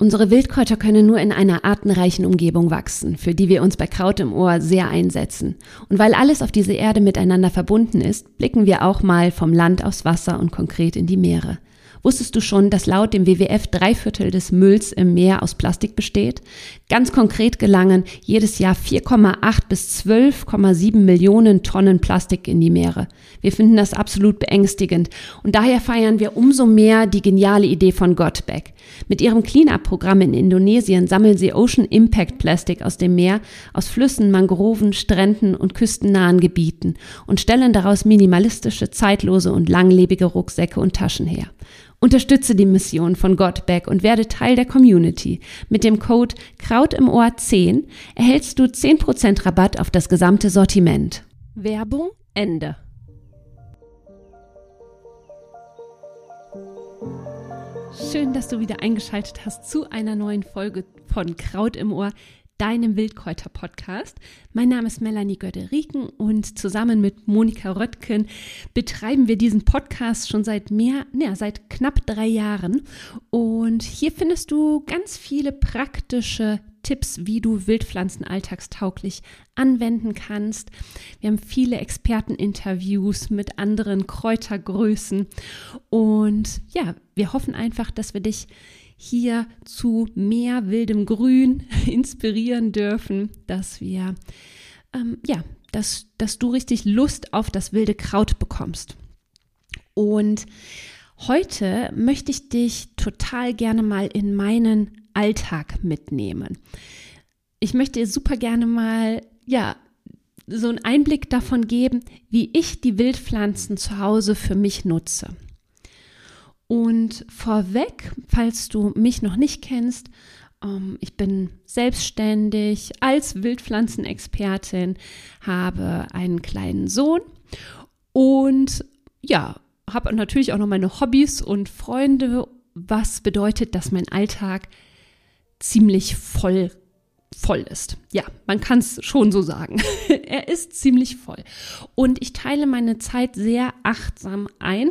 Unsere Wildkräuter können nur in einer artenreichen Umgebung wachsen, für die wir uns bei Kraut im Ohr sehr einsetzen. Und weil alles auf dieser Erde miteinander verbunden ist, blicken wir auch mal vom Land aufs Wasser und konkret in die Meere. Wusstest du schon, dass laut dem WWF drei Viertel des Mülls im Meer aus Plastik besteht? Ganz konkret gelangen jedes Jahr 4,8 bis 12,7 Millionen Tonnen Plastik in die Meere. Wir finden das absolut beängstigend und daher feiern wir umso mehr die geniale Idee von Gotback. Mit ihrem Cleanup-Programm in Indonesien sammeln sie Ocean Impact Plastik aus dem Meer, aus Flüssen, Mangroven, Stränden und küstennahen Gebieten und stellen daraus minimalistische, zeitlose und langlebige Rucksäcke und Taschen her. Unterstütze die Mission von Godback und werde Teil der Community. Mit dem Code Kraut im Ohr 10 erhältst du 10% Rabatt auf das gesamte Sortiment. Werbung Ende. Schön, dass du wieder eingeschaltet hast zu einer neuen Folge von Kraut im Ohr, deinem Wildkräuter-Podcast. Mein Name ist Melanie Göderiken und zusammen mit Monika Röttgen betreiben wir diesen Podcast schon seit mehr, ja, seit knapp drei Jahren. Und hier findest du ganz viele praktische Tipps, wie du Wildpflanzen alltagstauglich anwenden kannst. Wir haben viele Experteninterviews mit anderen Kräutergrößen und ja, wir hoffen einfach, dass wir dich hier zu mehr wildem Grün inspirieren dürfen, dass wir, ähm, ja, dass, dass du richtig Lust auf das wilde Kraut bekommst. Und heute möchte ich dich total gerne mal in meinen Alltag mitnehmen. Ich möchte super gerne mal, ja, so einen Einblick davon geben, wie ich die Wildpflanzen zu Hause für mich nutze. Und vorweg, falls du mich noch nicht kennst, ähm, ich bin selbstständig als Wildpflanzenexpertin, habe einen kleinen Sohn und ja, habe natürlich auch noch meine Hobbys und Freunde, was bedeutet, dass mein Alltag ziemlich voll voll ist. Ja, man kann es schon so sagen. er ist ziemlich voll. Und ich teile meine Zeit sehr achtsam ein.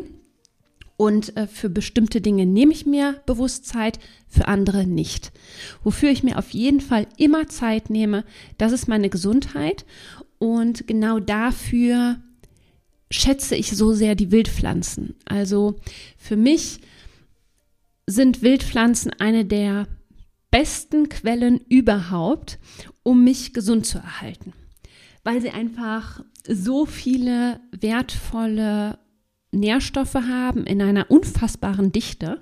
Und äh, für bestimmte Dinge nehme ich mir bewusst Zeit, für andere nicht. Wofür ich mir auf jeden Fall immer Zeit nehme, das ist meine Gesundheit. Und genau dafür schätze ich so sehr die Wildpflanzen. Also für mich sind Wildpflanzen eine der besten Quellen überhaupt, um mich gesund zu erhalten. Weil sie einfach so viele wertvolle Nährstoffe haben in einer unfassbaren Dichte.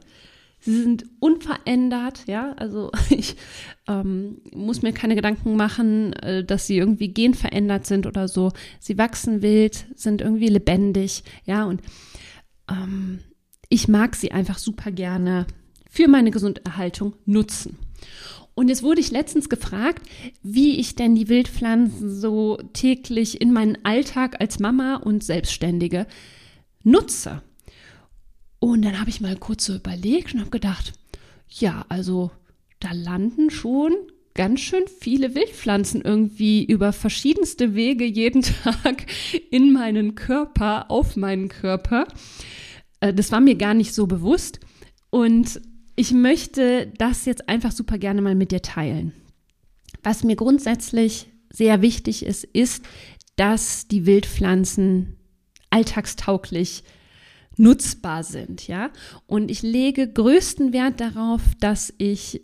Sie sind unverändert, ja. Also ich ähm, muss mir keine Gedanken machen, äh, dass sie irgendwie genverändert sind oder so. Sie wachsen wild, sind irgendwie lebendig, ja. Und ähm, ich mag sie einfach super gerne für meine Gesunderhaltung nutzen. Und jetzt wurde ich letztens gefragt, wie ich denn die Wildpflanzen so täglich in meinen Alltag als Mama und Selbstständige nutze. Und dann habe ich mal kurz so überlegt und habe gedacht, ja, also da landen schon ganz schön viele Wildpflanzen irgendwie über verschiedenste Wege jeden Tag in meinen Körper, auf meinen Körper. Äh, das war mir gar nicht so bewusst. Und ich möchte das jetzt einfach super gerne mal mit dir teilen. Was mir grundsätzlich sehr wichtig ist, ist, dass die Wildpflanzen alltagstauglich nutzbar sind, ja. Und ich lege größten Wert darauf, dass ich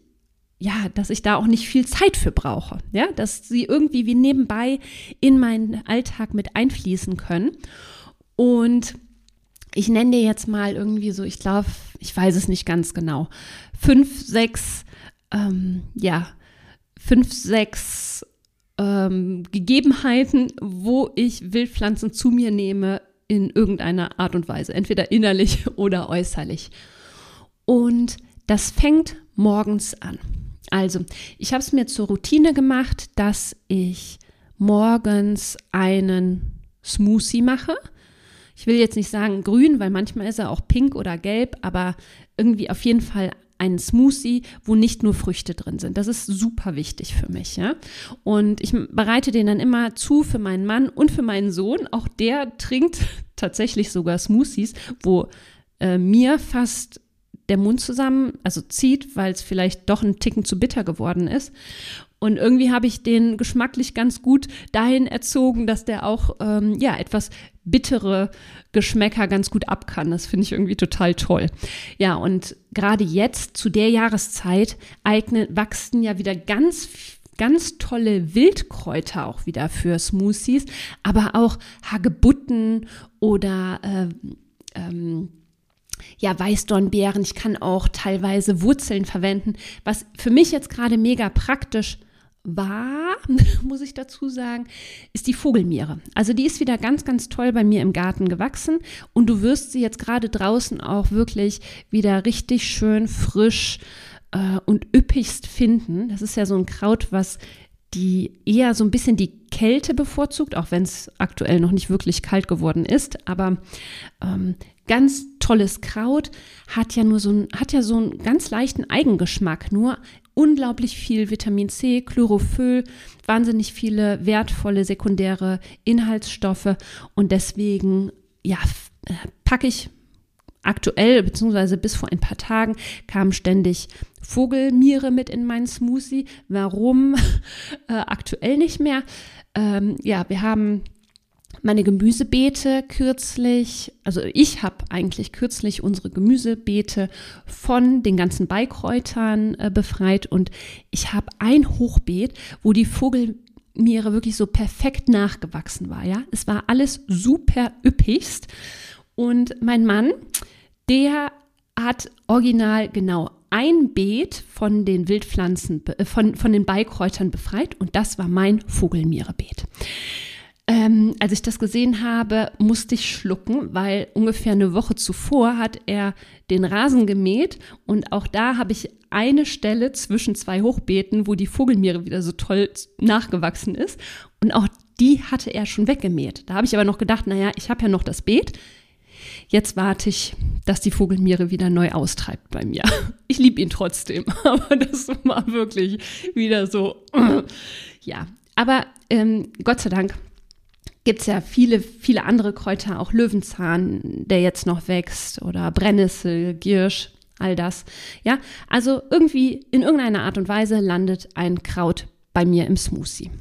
ja, dass ich da auch nicht viel Zeit für brauche, ja, dass sie irgendwie wie nebenbei in meinen Alltag mit einfließen können. Und ich nenne dir jetzt mal irgendwie so, ich glaube, ich weiß es nicht ganz genau, fünf, sechs, ähm, ja, fünf, sechs ähm, Gegebenheiten, wo ich Wildpflanzen zu mir nehme, in irgendeiner Art und Weise, entweder innerlich oder äußerlich. Und das fängt morgens an. Also, ich habe es mir zur Routine gemacht, dass ich morgens einen Smoothie mache. Ich will jetzt nicht sagen grün, weil manchmal ist er auch pink oder gelb, aber irgendwie auf jeden Fall einen Smoothie, wo nicht nur Früchte drin sind. Das ist super wichtig für mich, ja. Und ich bereite den dann immer zu für meinen Mann und für meinen Sohn. Auch der trinkt tatsächlich sogar Smoothies, wo äh, mir fast der Mund zusammen, also zieht, weil es vielleicht doch ein Ticken zu bitter geworden ist. Und irgendwie habe ich den geschmacklich ganz gut dahin erzogen, dass der auch ähm, ja etwas bittere Geschmäcker ganz gut ab kann. Das finde ich irgendwie total toll. Ja, und gerade jetzt zu der Jahreszeit eignen, wachsen ja wieder ganz ganz tolle Wildkräuter auch wieder für Smoothies, aber auch Hagebutten oder äh, ähm, ja, Weißdornbeeren. Ich kann auch teilweise Wurzeln verwenden, was für mich jetzt gerade mega praktisch war, muss ich dazu sagen, ist die Vogelmiere. Also die ist wieder ganz, ganz toll bei mir im Garten gewachsen und du wirst sie jetzt gerade draußen auch wirklich wieder richtig schön frisch äh, und üppigst finden. Das ist ja so ein Kraut, was die eher so ein bisschen die Kälte bevorzugt, auch wenn es aktuell noch nicht wirklich kalt geworden ist. Aber ähm, ganz tolles Kraut hat ja nur so ein, hat ja so einen ganz leichten Eigengeschmack, nur unglaublich viel Vitamin C, Chlorophyll, wahnsinnig viele wertvolle sekundäre Inhaltsstoffe und deswegen ja äh, packe ich aktuell, beziehungsweise bis vor ein paar Tagen, kam ständig Vogelmiere mit in meinen Smoothie. Warum? Äh, aktuell nicht mehr. Ähm, ja, wir haben meine Gemüsebeete kürzlich, also ich habe eigentlich kürzlich unsere Gemüsebeete von den ganzen Beikräutern äh, befreit und ich habe ein Hochbeet, wo die Vogelmiere wirklich so perfekt nachgewachsen war, ja. Es war alles super üppigst und mein Mann, der hat original genau ein Beet von den Wildpflanzen, äh, von, von den Beikräutern befreit und das war mein Vogelmierebeet. Ähm, als ich das gesehen habe, musste ich schlucken, weil ungefähr eine Woche zuvor hat er den Rasen gemäht und auch da habe ich eine Stelle zwischen zwei Hochbeeten, wo die Vogelmiere wieder so toll nachgewachsen ist und auch die hatte er schon weggemäht. Da habe ich aber noch gedacht, naja, ich habe ja noch das Beet, Jetzt warte ich, dass die Vogelmiere wieder neu austreibt bei mir. Ich liebe ihn trotzdem, aber das war wirklich wieder so. Ja, aber ähm, Gott sei Dank gibt es ja viele, viele andere Kräuter, auch Löwenzahn, der jetzt noch wächst, oder Brennnessel, Giersch, all das. Ja, also irgendwie in irgendeiner Art und Weise landet ein Kraut bei mir im Smoothie.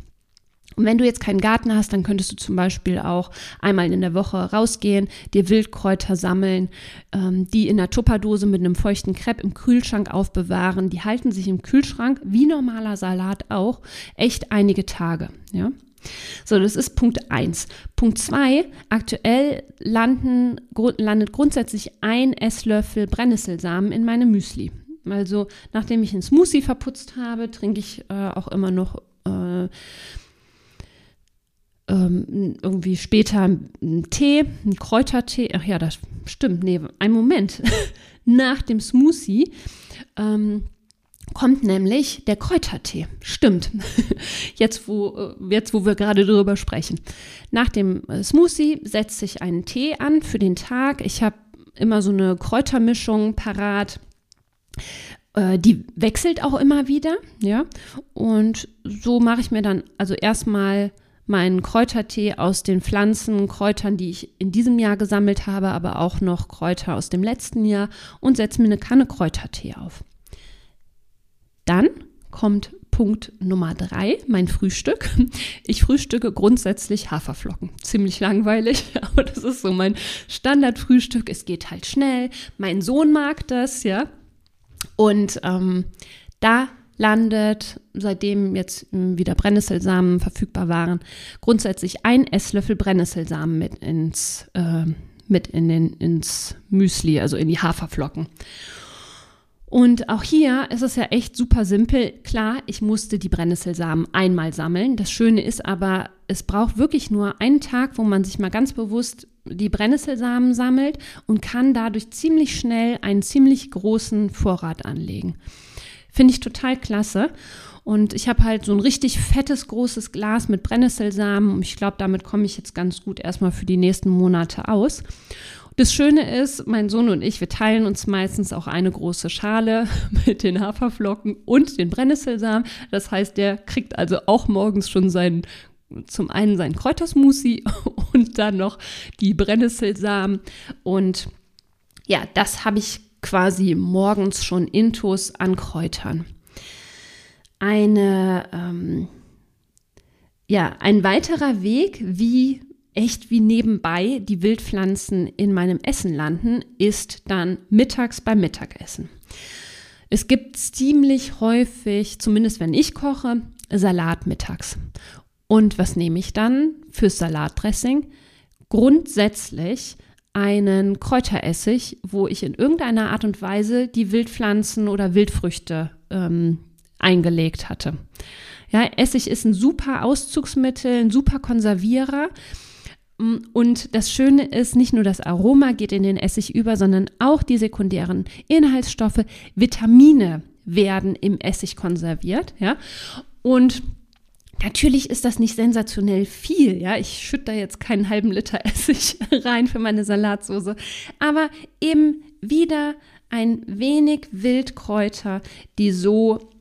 Und wenn du jetzt keinen Garten hast, dann könntest du zum Beispiel auch einmal in der Woche rausgehen, dir Wildkräuter sammeln, ähm, die in einer Tupperdose mit einem feuchten Crepe im Kühlschrank aufbewahren. Die halten sich im Kühlschrank, wie normaler Salat auch, echt einige Tage. Ja? So, das ist Punkt 1. Punkt 2, aktuell landen, landet grundsätzlich ein Esslöffel Brennnesselsamen in meine Müsli. Also, nachdem ich einen Smoothie verputzt habe, trinke ich äh, auch immer noch äh, ähm, irgendwie später einen Tee, einen Kräutertee. Ach ja, das stimmt. Nee, ein Moment. Nach dem Smoothie ähm, kommt nämlich der Kräutertee. Stimmt. Jetzt, wo, äh, jetzt, wo wir gerade darüber sprechen. Nach dem äh, Smoothie setze ich einen Tee an für den Tag. Ich habe immer so eine Kräutermischung parat. Äh, die wechselt auch immer wieder, ja. Und so mache ich mir dann also erstmal meinen Kräutertee aus den Pflanzen, Kräutern, die ich in diesem Jahr gesammelt habe, aber auch noch Kräuter aus dem letzten Jahr und setze mir eine Kanne Kräutertee auf. Dann kommt Punkt Nummer drei, mein Frühstück. Ich frühstücke grundsätzlich Haferflocken. Ziemlich langweilig, aber das ist so mein Standardfrühstück. Es geht halt schnell. Mein Sohn mag das, ja. Und ähm, da landet, seitdem jetzt wieder Brennnesselsamen verfügbar waren, grundsätzlich ein Esslöffel Brennnesselsamen mit ins, äh, mit in den, ins Müsli, also in die Haferflocken. Und auch hier ist es ja echt super simpel. Klar, ich musste die Brennnesselsamen einmal sammeln. Das Schöne ist aber, es braucht wirklich nur einen Tag, wo man sich mal ganz bewusst die Brennnesselsamen sammelt und kann dadurch ziemlich schnell einen ziemlich großen Vorrat anlegen. Finde ich total klasse. Und ich habe halt so ein richtig fettes, großes Glas mit Brennnesselsamen. Ich glaube, damit komme ich jetzt ganz gut erstmal für die nächsten Monate aus. Das Schöne ist, mein Sohn und ich, wir teilen uns meistens auch eine große Schale mit den Haferflocken und den Brennnesselsamen. Das heißt, der kriegt also auch morgens schon seinen, zum einen seinen Kräutersmoothie und dann noch die Brennnesselsamen. Und ja, das habe ich quasi morgens schon Intus an Kräutern. Eine, ähm, ja, ein weiterer Weg, wie echt wie nebenbei die Wildpflanzen in meinem Essen landen, ist dann mittags beim Mittagessen. Es gibt ziemlich häufig, zumindest wenn ich koche, Salat mittags. Und was nehme ich dann fürs Salatdressing? Grundsätzlich einen Kräuteressig, wo ich in irgendeiner Art und Weise die Wildpflanzen oder Wildfrüchte ähm, eingelegt hatte. Ja, Essig ist ein super Auszugsmittel, ein super Konservierer. Mm, und das Schöne ist, nicht nur das Aroma geht in den Essig über, sondern auch die sekundären Inhaltsstoffe, Vitamine werden im Essig konserviert, ja. Und Natürlich ist das nicht sensationell viel, ja. Ich schütte da jetzt keinen halben Liter Essig rein für meine Salatsoße, aber eben wieder ein wenig Wildkräuter, die so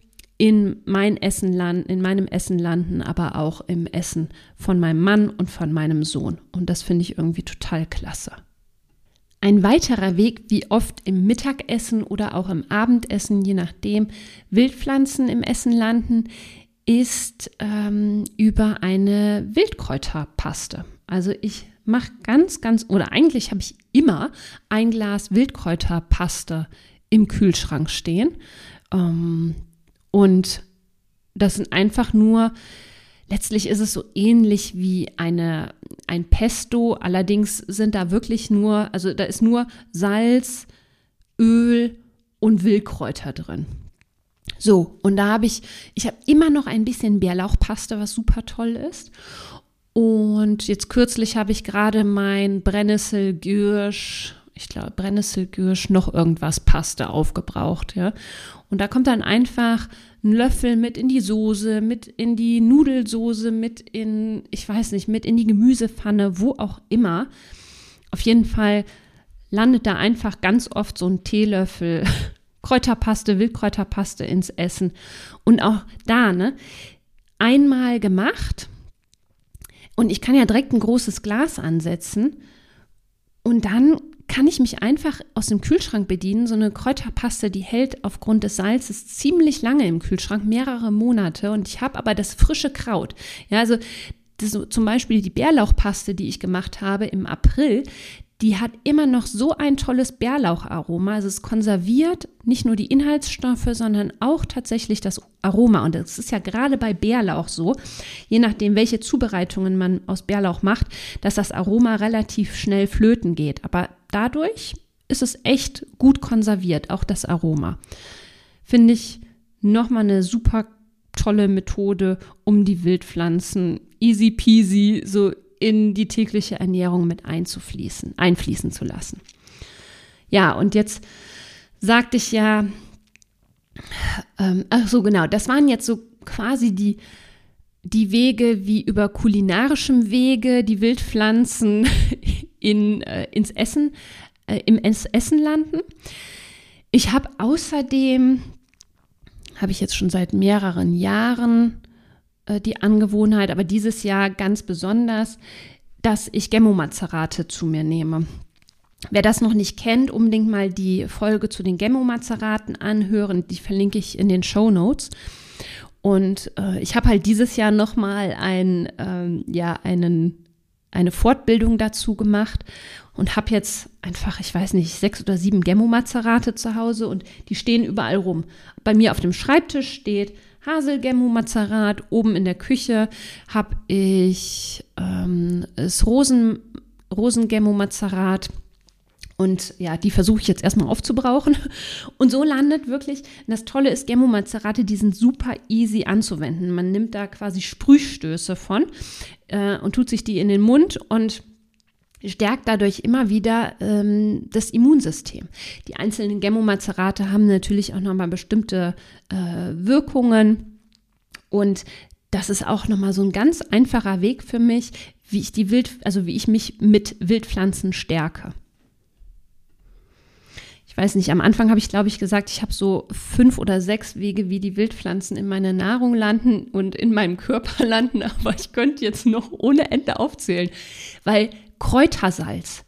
in mein Essen landen, in meinem Essen landen, aber auch im Essen von meinem Mann und von meinem Sohn. Und das finde ich irgendwie total klasse. Ein weiterer Weg, wie oft im Mittagessen oder auch im Abendessen, je nachdem, Wildpflanzen im Essen landen, ist ähm, über eine Wildkräuterpaste. Also ich mache ganz, ganz, oder eigentlich habe ich immer ein Glas Wildkräuterpaste im Kühlschrank stehen. Ähm, und das sind einfach nur, letztlich ist es so ähnlich wie eine, ein Pesto, allerdings sind da wirklich nur, also da ist nur Salz, Öl und Wildkräuter drin. So, und da habe ich, ich habe immer noch ein bisschen Bärlauchpaste, was super toll ist. Und jetzt kürzlich habe ich gerade mein Brennnessel-Gürsch, ich glaube Brennnessel-Gürsch, noch irgendwas Paste aufgebraucht, ja. Und da kommt dann einfach ein Löffel mit in die Soße, mit in die Nudelsoße, mit in, ich weiß nicht, mit in die Gemüsepfanne, wo auch immer. Auf jeden Fall landet da einfach ganz oft so ein Teelöffel Kräuterpaste, Wildkräuterpaste ins Essen. Und auch da, ne, einmal gemacht und ich kann ja direkt ein großes Glas ansetzen und dann kann ich mich einfach aus dem Kühlschrank bedienen. So eine Kräuterpaste, die hält aufgrund des Salzes ziemlich lange im Kühlschrank, mehrere Monate. Und ich habe aber das frische Kraut. Ja, also das, zum Beispiel die Bärlauchpaste, die ich gemacht habe im April, die hat immer noch so ein tolles Bärlaucharoma. Also es konserviert nicht nur die Inhaltsstoffe, sondern auch tatsächlich das Aroma. Und das ist ja gerade bei Bärlauch so, je nachdem, welche Zubereitungen man aus Bärlauch macht, dass das Aroma relativ schnell flöten geht. Aber dadurch ist es echt gut konserviert, auch das Aroma. Finde ich nochmal eine super tolle Methode, um die Wildpflanzen easy peasy so in die tägliche Ernährung mit einzufließen, einfließen zu lassen. Ja, und jetzt sagte ich ja, ähm, ach so genau, das waren jetzt so quasi die, die Wege, wie über kulinarischem Wege die Wildpflanzen in, äh, ins Essen, äh, im Essen landen. Ich habe außerdem, habe ich jetzt schon seit mehreren Jahren, die Angewohnheit, aber dieses Jahr ganz besonders, dass ich Gemmo-Mazerate zu mir nehme. Wer das noch nicht kennt, unbedingt mal die Folge zu den Gemmo-Mazeraten anhören. Die verlinke ich in den Show Notes. Und äh, ich habe halt dieses Jahr nochmal ein, ähm, ja, einen, eine Fortbildung dazu gemacht und habe jetzt einfach, ich weiß nicht, sechs oder sieben Gemmo-Mazerate zu Hause und die stehen überall rum. Bei mir auf dem Schreibtisch steht Haselgemmu-Mazerat. Oben in der Küche habe ich ähm, das Rosen, Rosengemmu-Mazerat. Und ja, die versuche ich jetzt erstmal aufzubrauchen. Und so landet wirklich, das Tolle ist, Gemmo-Mazerate, die sind super easy anzuwenden. Man nimmt da quasi Sprühstöße von äh, und tut sich die in den Mund und stärkt dadurch immer wieder ähm, das Immunsystem. Die einzelnen Gemomazerate haben natürlich auch nochmal bestimmte äh, Wirkungen und das ist auch nochmal so ein ganz einfacher Weg für mich, wie ich die Wild, also wie ich mich mit Wildpflanzen stärke. Ich weiß nicht, am Anfang habe ich, glaube ich, gesagt, ich habe so fünf oder sechs Wege, wie die Wildpflanzen in meiner Nahrung landen und in meinem Körper landen, aber ich könnte jetzt noch ohne Ende aufzählen, weil Kräutersalz,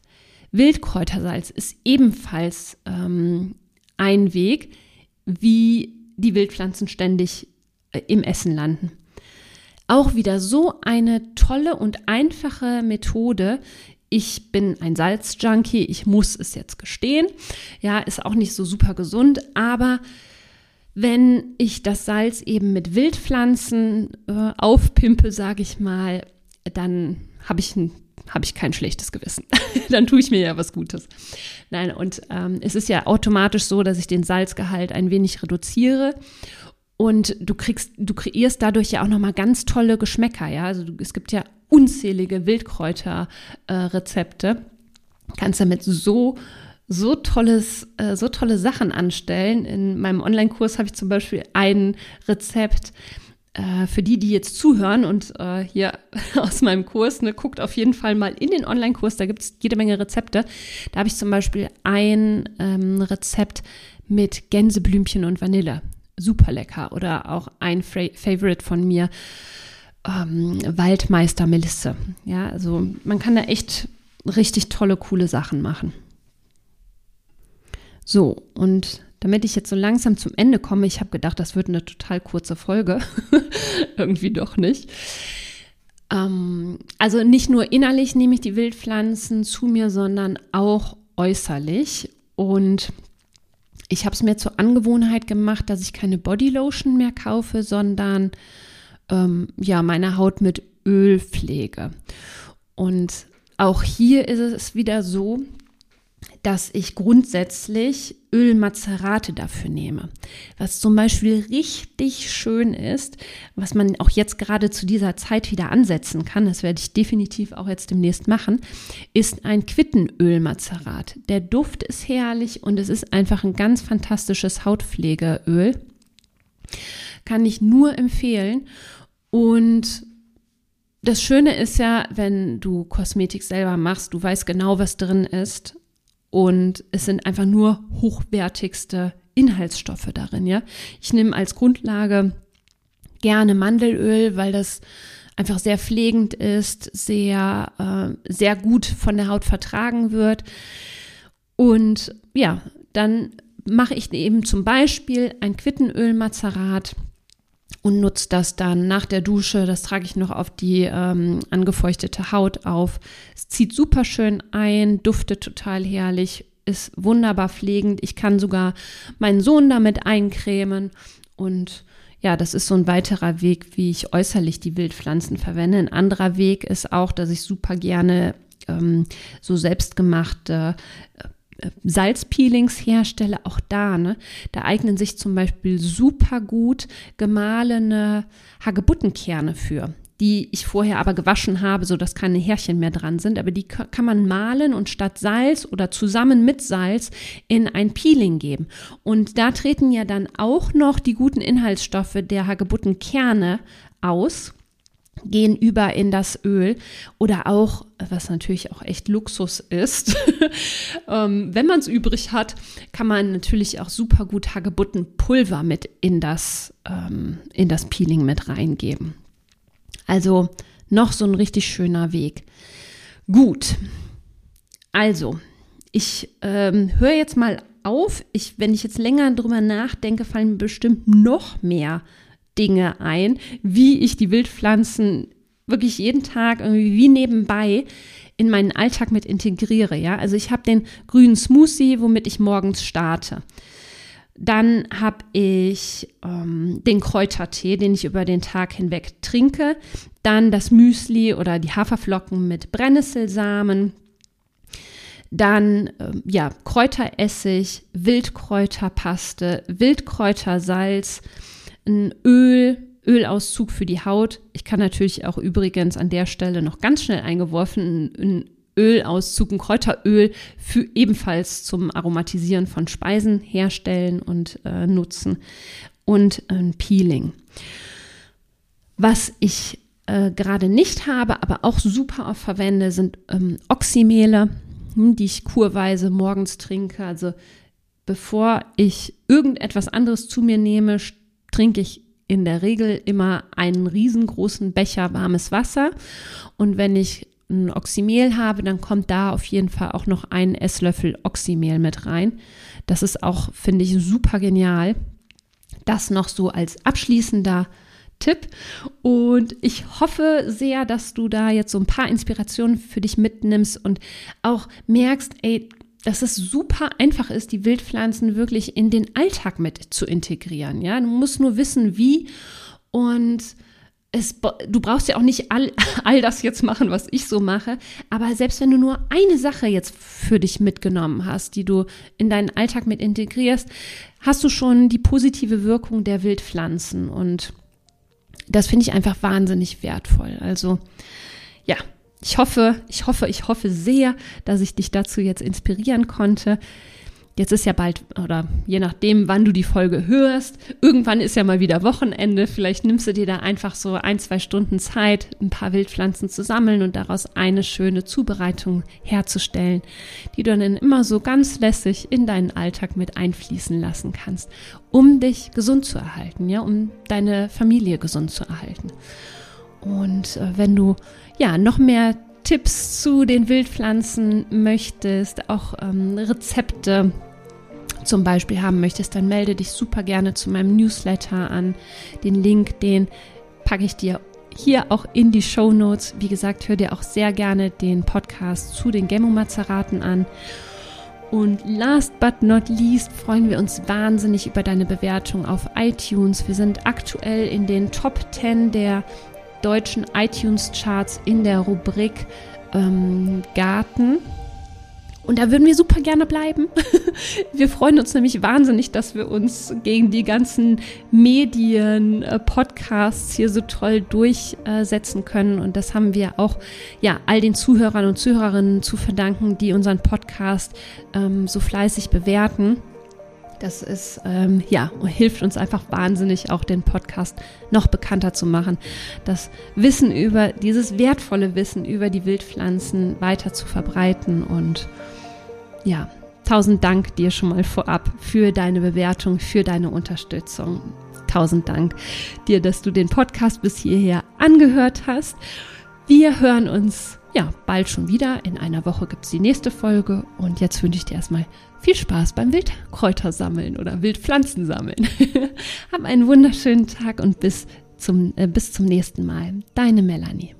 Wildkräutersalz ist ebenfalls ähm, ein Weg, wie die Wildpflanzen ständig äh, im Essen landen. Auch wieder so eine tolle und einfache Methode. Ich bin ein Salzjunkie, ich muss es jetzt gestehen. Ja, ist auch nicht so super gesund, aber wenn ich das Salz eben mit Wildpflanzen äh, aufpimpe, sage ich mal, dann habe ich ein ich kein schlechtes Gewissen. dann tue ich mir ja was Gutes. Nein, und ähm, es ist ja automatisch so, dass ich den Salzgehalt ein wenig reduziere. Und du kriegst, du kreierst dadurch ja auch nochmal ganz tolle Geschmäcker, ja. Also es gibt ja unzählige Wildkräuter-Rezepte. Äh, Kannst damit so so tolles, äh, so tolle Sachen anstellen. In meinem Online-Kurs habe ich zum Beispiel ein Rezept äh, für die, die jetzt zuhören und äh, hier aus meinem Kurs, ne, guckt auf jeden Fall mal in den Online-Kurs, da gibt es jede Menge Rezepte. Da habe ich zum Beispiel ein ähm, Rezept mit Gänseblümchen und Vanille. Super lecker. Oder auch ein Fra Favorite von mir, ähm, Waldmeister Melisse. Ja, also man kann da echt richtig tolle, coole Sachen machen. So, und damit ich jetzt so langsam zum Ende komme, ich habe gedacht, das wird eine total kurze Folge. Irgendwie doch nicht. Ähm, also nicht nur innerlich nehme ich die Wildpflanzen zu mir, sondern auch äußerlich. Und ich habe es mir zur Angewohnheit gemacht, dass ich keine Bodylotion mehr kaufe, sondern ähm, ja, meine Haut mit Öl pflege. Und auch hier ist es wieder so, dass ich grundsätzlich Ölmazerate dafür nehme. Was zum Beispiel richtig schön ist, was man auch jetzt gerade zu dieser Zeit wieder ansetzen kann, das werde ich definitiv auch jetzt demnächst machen, ist ein Quittenölmazerat. Der Duft ist herrlich und es ist einfach ein ganz fantastisches Hautpflegeöl. Kann ich nur empfehlen. Und das Schöne ist ja, wenn du Kosmetik selber machst, du weißt genau, was drin ist und es sind einfach nur hochwertigste Inhaltsstoffe darin, ja. Ich nehme als Grundlage gerne Mandelöl, weil das einfach sehr pflegend ist, sehr, äh, sehr gut von der Haut vertragen wird. Und ja, dann mache ich eben zum Beispiel ein Quittenölmazerat und nutze das dann nach der Dusche. Das trage ich noch auf die ähm, angefeuchtete Haut auf. Es zieht super schön ein, duftet total herrlich, ist wunderbar pflegend. Ich kann sogar meinen Sohn damit eincremen und ja, das ist so ein weiterer Weg, wie ich äußerlich die Wildpflanzen verwende. Ein anderer Weg ist auch, dass ich super gerne ähm, so selbstgemachte äh, Salzpeelings herstelle, auch da, ne, da eignen sich zum Beispiel super gut gemahlene Hagebuttenkerne für, die ich vorher aber gewaschen habe, sodass keine Härchen mehr dran sind. Aber die kann man mahlen und statt Salz oder zusammen mit Salz in ein Peeling geben. Und da treten ja dann auch noch die guten Inhaltsstoffe der Hagebuttenkerne aus gehen über in das Öl oder auch, was natürlich auch echt Luxus ist, ähm, wenn man es übrig hat, kann man natürlich auch super gut Hagebuttenpulver mit in das, ähm, in das Peeling mit reingeben. Also noch so ein richtig schöner Weg. Gut, also ich ähm, höre jetzt mal auf. Ich, wenn ich jetzt länger drüber nachdenke, fallen mir bestimmt noch mehr Dinge ein, wie ich die Wildpflanzen wirklich jeden Tag irgendwie wie nebenbei in meinen Alltag mit integriere. Ja, also ich habe den grünen Smoothie, womit ich morgens starte. Dann habe ich ähm, den Kräutertee, den ich über den Tag hinweg trinke. Dann das Müsli oder die Haferflocken mit Brennnesselsamen. Dann äh, ja, Kräuteressig, Wildkräuterpaste, Wildkräutersalz, ein Öl, Ölauszug für die Haut. Ich kann natürlich auch übrigens an der Stelle noch ganz schnell eingeworfen ein Ölauszug, ein Kräuteröl für ebenfalls zum Aromatisieren von Speisen herstellen und äh, nutzen und ein Peeling. Was ich äh, gerade nicht habe, aber auch super oft verwende, sind ähm, Oxymehle, hm, die ich kurweise morgens trinke. Also bevor ich irgendetwas anderes zu mir nehme, trinke ich in der Regel immer einen riesengroßen Becher warmes Wasser. Und wenn ich ein Oxymehl habe, dann kommt da auf jeden Fall auch noch ein Esslöffel Oxymehl mit rein. Das ist auch, finde ich, super genial. Das noch so als abschließender Tipp. Und ich hoffe sehr, dass du da jetzt so ein paar Inspirationen für dich mitnimmst und auch merkst, ey, dass es super einfach ist, die Wildpflanzen wirklich in den Alltag mit zu integrieren. Ja, du musst nur wissen, wie und es, du brauchst ja auch nicht all, all das jetzt machen, was ich so mache, aber selbst wenn du nur eine Sache jetzt für dich mitgenommen hast, die du in deinen Alltag mit integrierst, hast du schon die positive Wirkung der Wildpflanzen und das finde ich einfach wahnsinnig wertvoll. Also ja, ich hoffe, ich hoffe, ich hoffe sehr, dass ich dich dazu jetzt inspirieren konnte. Jetzt ist ja bald, oder je nachdem, wann du die Folge hörst, irgendwann ist ja mal wieder Wochenende. Vielleicht nimmst du dir da einfach so ein, zwei Stunden Zeit, ein paar Wildpflanzen zu sammeln und daraus eine schöne Zubereitung herzustellen, die du dann immer so ganz lässig in deinen Alltag mit einfließen lassen kannst, um dich gesund zu erhalten, ja, um deine Familie gesund zu erhalten. Und äh, wenn du ja noch mehr Tipps zu den Wildpflanzen möchtest, auch ähm, Rezepte zum Beispiel haben möchtest, dann melde dich super gerne zu meinem Newsletter an. Den Link, den packe ich dir hier auch in die Show Notes. Wie gesagt, hör dir auch sehr gerne den Podcast zu den Gemomazeraten an. Und last but not least freuen wir uns wahnsinnig über deine Bewertung auf iTunes. Wir sind aktuell in den Top 10 der deutschen iTunes-Charts in der Rubrik ähm, Garten. Und da würden wir super gerne bleiben. Wir freuen uns nämlich wahnsinnig, dass wir uns gegen die ganzen Medien, äh, Podcasts hier so toll durchsetzen können. Und das haben wir auch ja all den Zuhörern und Zuhörerinnen zu verdanken, die unseren Podcast ähm, so fleißig bewerten. Das ist, ähm, ja, hilft uns einfach wahnsinnig, auch den Podcast noch bekannter zu machen. Das Wissen über, dieses wertvolle Wissen über die Wildpflanzen weiter zu verbreiten. Und ja, tausend Dank dir schon mal vorab für deine Bewertung, für deine Unterstützung. Tausend Dank dir, dass du den Podcast bis hierher angehört hast. Wir hören uns ja bald schon wieder. In einer Woche gibt es die nächste Folge. Und jetzt wünsche ich dir erstmal viel Spaß beim Wildkräuter sammeln oder Wildpflanzen sammeln. Hab einen wunderschönen Tag und bis zum, äh, bis zum nächsten Mal. Deine Melanie.